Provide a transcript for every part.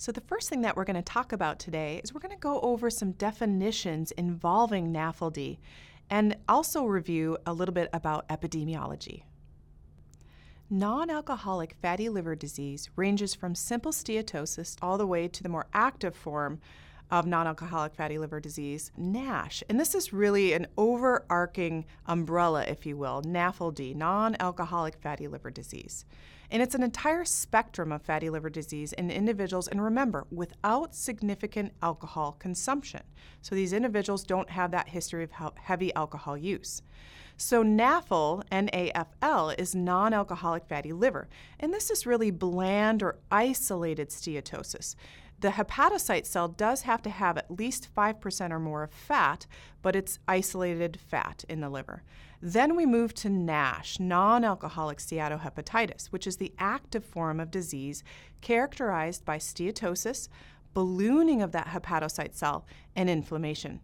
So, the first thing that we're going to talk about today is we're going to go over some definitions involving NAFLD and also review a little bit about epidemiology. Non alcoholic fatty liver disease ranges from simple steatosis all the way to the more active form of non alcoholic fatty liver disease, NASH. And this is really an overarching umbrella, if you will, NAFLD, non alcoholic fatty liver disease. And it's an entire spectrum of fatty liver disease in individuals, and remember, without significant alcohol consumption. So these individuals don't have that history of heavy alcohol use. So NAFL, N-A-F-L, is non-alcoholic fatty liver, and this is really bland or isolated steatosis the hepatocyte cell does have to have at least 5% or more of fat, but it's isolated fat in the liver. Then we move to NASH, non alcoholic steatohepatitis, which is the active form of disease characterized by steatosis, ballooning of that hepatocyte cell, and inflammation.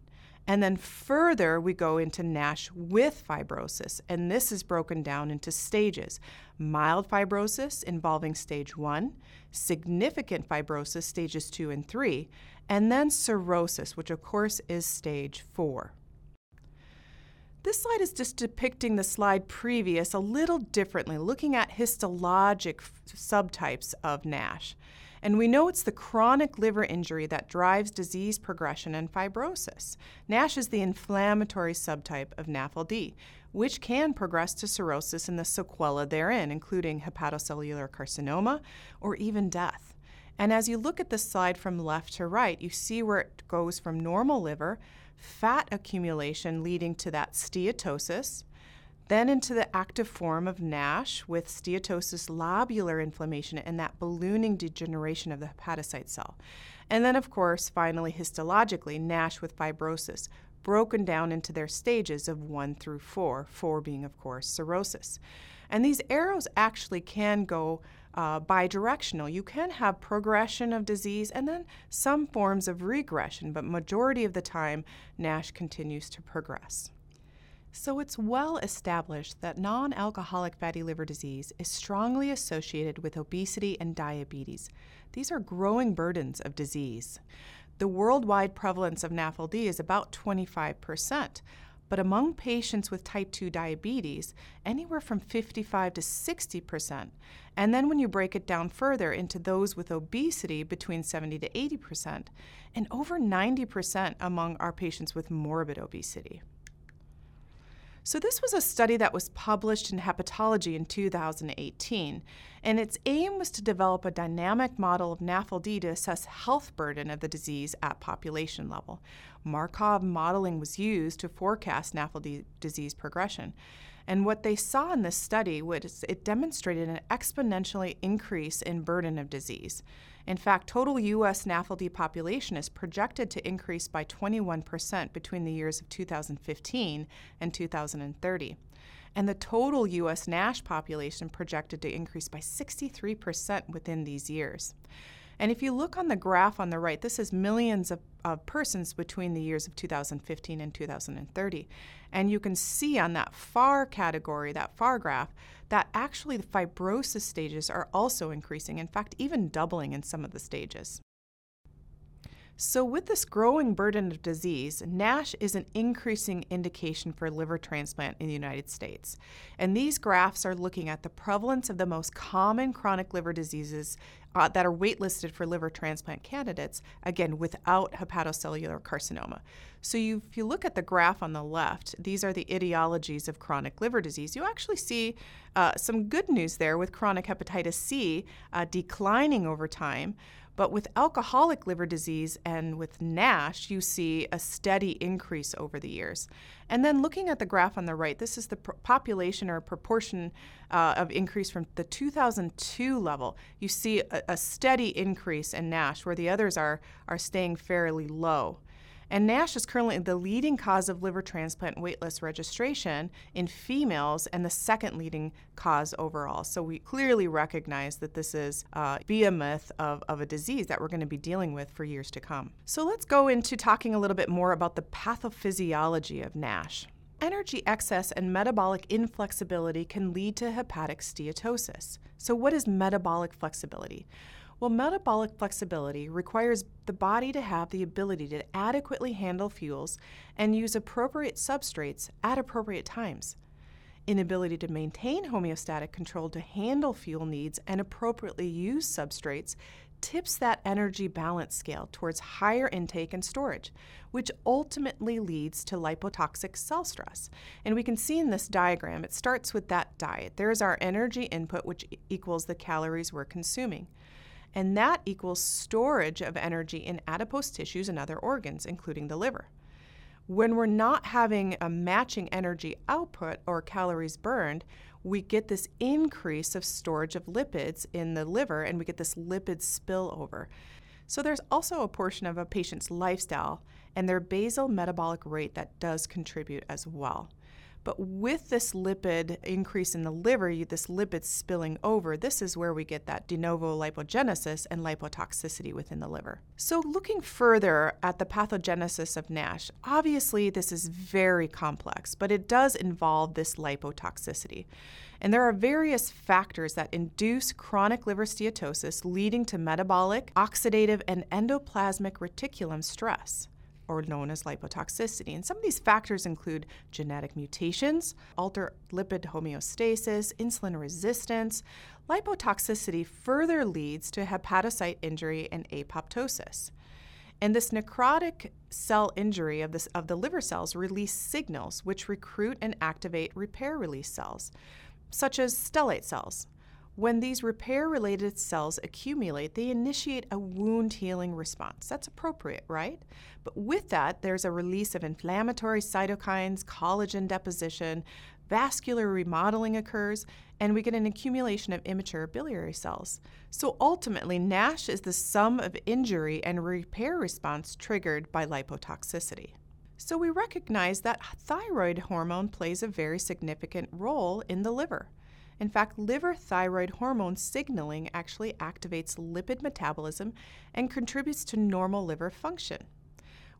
And then further, we go into NASH with fibrosis, and this is broken down into stages mild fibrosis involving stage one, significant fibrosis, stages two and three, and then cirrhosis, which of course is stage four. This slide is just depicting the slide previous a little differently, looking at histologic subtypes of NASH. And we know it's the chronic liver injury that drives disease progression and fibrosis. NASH is the inflammatory subtype of NAFLD, which can progress to cirrhosis and the sequela therein, including hepatocellular carcinoma or even death. And as you look at the slide from left to right, you see where it goes from normal liver, fat accumulation leading to that steatosis, then into the active form of NASH with steatosis, lobular inflammation, and that ballooning degeneration of the hepatocyte cell. And then, of course, finally, histologically, NASH with fibrosis, broken down into their stages of one through four, four being, of course, cirrhosis. And these arrows actually can go uh, bidirectional. You can have progression of disease and then some forms of regression, but majority of the time, NASH continues to progress. So it's well established that non alcoholic fatty liver disease is strongly associated with obesity and diabetes. These are growing burdens of disease. The worldwide prevalence of NAFLD is about 25%, but among patients with type 2 diabetes, anywhere from 55 to 60%. And then when you break it down further into those with obesity, between 70 to 80%, and over 90% among our patients with morbid obesity. So, this was a study that was published in Hepatology in 2018, and its aim was to develop a dynamic model of NAFLD to assess health burden of the disease at population level. Markov modeling was used to forecast NAFLD disease progression. And what they saw in this study was it demonstrated an exponentially increase in burden of disease. In fact, total U.S. NAFLD population is projected to increase by 21% between the years of 2015 and 2030. And the total U.S. NASH population projected to increase by 63% within these years. And if you look on the graph on the right, this is millions of, of, persons between the years of 2015 and 2030. And you can see on that far category, that far graph, that actually the fibrosis stages are also increasing, in fact, even doubling in some of the stages. So, with this growing burden of disease, NASH is an increasing indication for liver transplant in the United States. And these graphs are looking at the prevalence of the most common chronic liver diseases uh, that are waitlisted for liver transplant candidates, again, without hepatocellular carcinoma. So, you, if you look at the graph on the left, these are the etiologies of chronic liver disease. You actually see uh, some good news there with chronic hepatitis C uh, declining over time. But with alcoholic liver disease and with NASH, you see a steady increase over the years. And then looking at the graph on the right, this is the pr- population or proportion uh, of increase from the 2002 level. You see a, a steady increase in NASH, where the others are, are staying fairly low. And NASH is currently the leading cause of liver transplant waitlist registration in females and the second leading cause overall. So we clearly recognize that this is uh, behemoth of, of a disease that we're going to be dealing with for years to come. So let's go into talking a little bit more about the pathophysiology of NASH. Energy excess and metabolic inflexibility can lead to hepatic steatosis. So, what is metabolic flexibility? Well, metabolic flexibility requires the body to have the ability to adequately handle fuels and use appropriate substrates at appropriate times. Inability to maintain homeostatic control to handle fuel needs and appropriately use substrates tips that energy balance scale towards higher intake and storage, which ultimately leads to lipotoxic cell stress. And we can see in this diagram, it starts with that diet. There's our energy input, which equals the calories we're consuming. And that equals storage of energy in adipose tissues and other organs, including the liver. When we're not having a matching energy output or calories burned, we get this increase of storage of lipids in the liver and we get this lipid spillover. So, there's also a portion of a patient's lifestyle and their basal metabolic rate that does contribute as well. But with this lipid increase in the liver, this lipid spilling over, this is where we get that de novo lipogenesis and lipotoxicity within the liver. So, looking further at the pathogenesis of NASH, obviously this is very complex, but it does involve this lipotoxicity. And there are various factors that induce chronic liver steatosis, leading to metabolic, oxidative, and endoplasmic reticulum stress or known as lipotoxicity. And some of these factors include genetic mutations, altered lipid homeostasis, insulin resistance. Lipotoxicity further leads to hepatocyte injury and apoptosis. And this necrotic cell injury of, this, of the liver cells release signals which recruit and activate repair release cells, such as stellate cells. When these repair related cells accumulate, they initiate a wound healing response. That's appropriate, right? But with that, there's a release of inflammatory cytokines, collagen deposition, vascular remodeling occurs, and we get an accumulation of immature biliary cells. So ultimately, NASH is the sum of injury and repair response triggered by lipotoxicity. So we recognize that thyroid hormone plays a very significant role in the liver. In fact, liver thyroid hormone signaling actually activates lipid metabolism and contributes to normal liver function.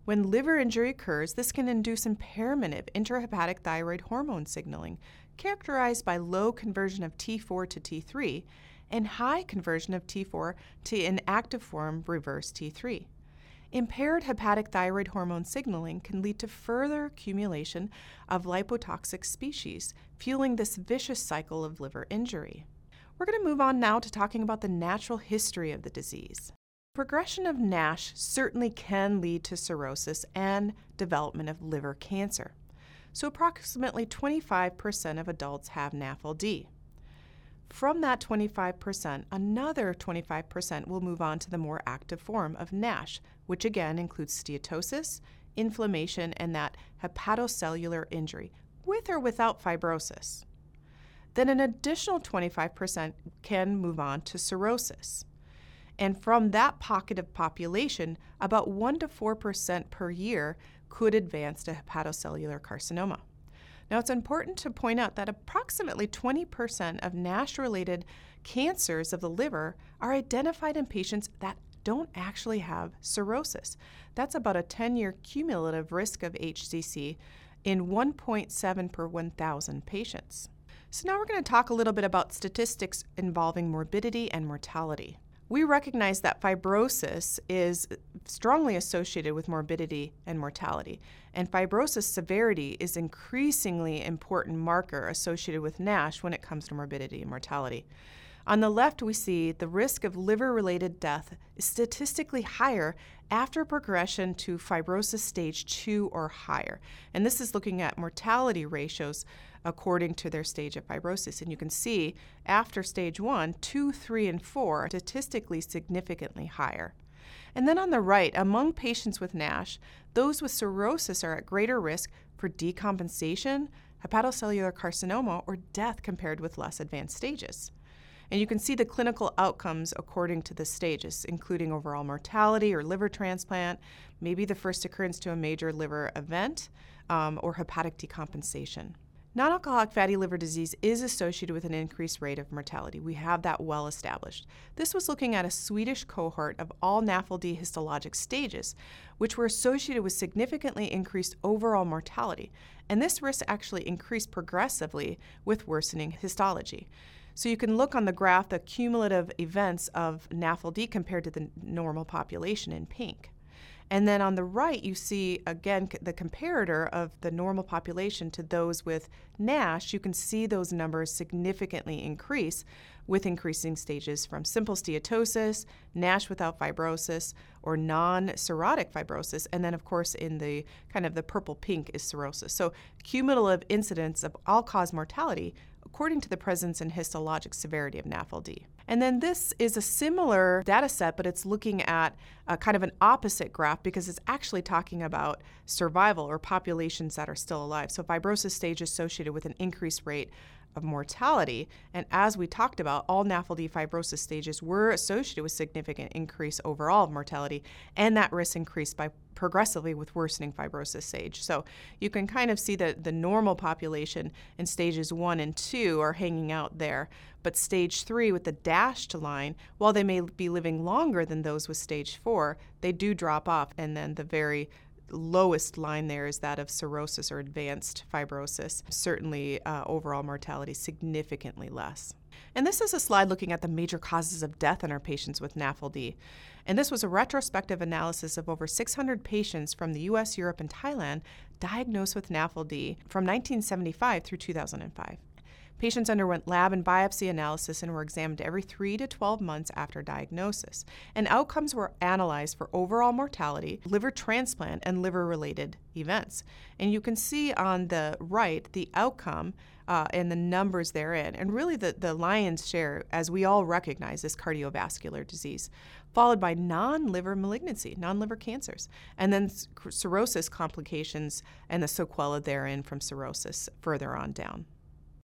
When liver injury occurs, this can induce impairment of intrahepatic thyroid hormone signaling, characterized by low conversion of T4 to T3 and high conversion of T4 to inactive form reverse T3. Impaired hepatic thyroid hormone signaling can lead to further accumulation of lipotoxic species, fueling this vicious cycle of liver injury. We're going to move on now to talking about the natural history of the disease. Progression of NASH certainly can lead to cirrhosis and development of liver cancer. So, approximately 25% of adults have NAFLD. From that 25%, another 25% will move on to the more active form of NASH, which again includes steatosis, inflammation, and that hepatocellular injury, with or without fibrosis. Then an additional 25% can move on to cirrhosis. And from that pocket of population, about 1 to 4% per year could advance to hepatocellular carcinoma. Now, it's important to point out that approximately 20% of NASH related cancers of the liver are identified in patients that don't actually have cirrhosis. That's about a 10 year cumulative risk of HCC in 1.7 per 1,000 patients. So, now we're going to talk a little bit about statistics involving morbidity and mortality. We recognize that fibrosis is strongly associated with morbidity and mortality, and fibrosis severity is increasingly important marker associated with NASH when it comes to morbidity and mortality. On the left, we see the risk of liver related death is statistically higher after progression to fibrosis stage 2 or higher. And this is looking at mortality ratios according to their stage of fibrosis. And you can see after stage 1, 2, 3, and 4 are statistically significantly higher. And then on the right, among patients with NASH, those with cirrhosis are at greater risk for decompensation, hepatocellular carcinoma, or death compared with less advanced stages. And you can see the clinical outcomes according to the stages, including overall mortality or liver transplant, maybe the first occurrence to a major liver event, um, or hepatic decompensation. Non alcoholic fatty liver disease is associated with an increased rate of mortality. We have that well established. This was looking at a Swedish cohort of all NAFLD histologic stages, which were associated with significantly increased overall mortality. And this risk actually increased progressively with worsening histology. So you can look on the graph the cumulative events of NAFLD compared to the normal population in pink. And then on the right, you see again the comparator of the normal population to those with NASH. You can see those numbers significantly increase with increasing stages from simple steatosis, NASH without fibrosis, or non cirrhotic fibrosis. And then, of course, in the kind of the purple pink is cirrhosis. So, cumulative incidence of all cause mortality according to the presence and histologic severity of NAFLD. And then this is a similar data set, but it's looking at kind of an opposite graph because it's actually talking about survival or populations that are still alive. So fibrosis stage associated with an increased rate of mortality. And as we talked about, all NAFLD fibrosis stages were associated with significant increase overall of mortality, and that risk increased by progressively with worsening fibrosis stage. So you can kind of see that the normal population in stages one and two are hanging out there. But stage three, with the dashed line, while they may be living longer than those with stage four, they do drop off. And then the very lowest line there is that of cirrhosis or advanced fibrosis. Certainly, uh, overall mortality significantly less. And this is a slide looking at the major causes of death in our patients with NAFLD. And this was a retrospective analysis of over 600 patients from the US, Europe, and Thailand diagnosed with NAFLD from 1975 through 2005. Patients underwent lab and biopsy analysis and were examined every 3 to 12 months after diagnosis. And outcomes were analyzed for overall mortality, liver transplant, and liver related events. And you can see on the right the outcome uh, and the numbers therein. And really, the, the lion's share, as we all recognize, is cardiovascular disease, followed by non liver malignancy, non liver cancers, and then cirrhosis complications and the sequela therein from cirrhosis further on down.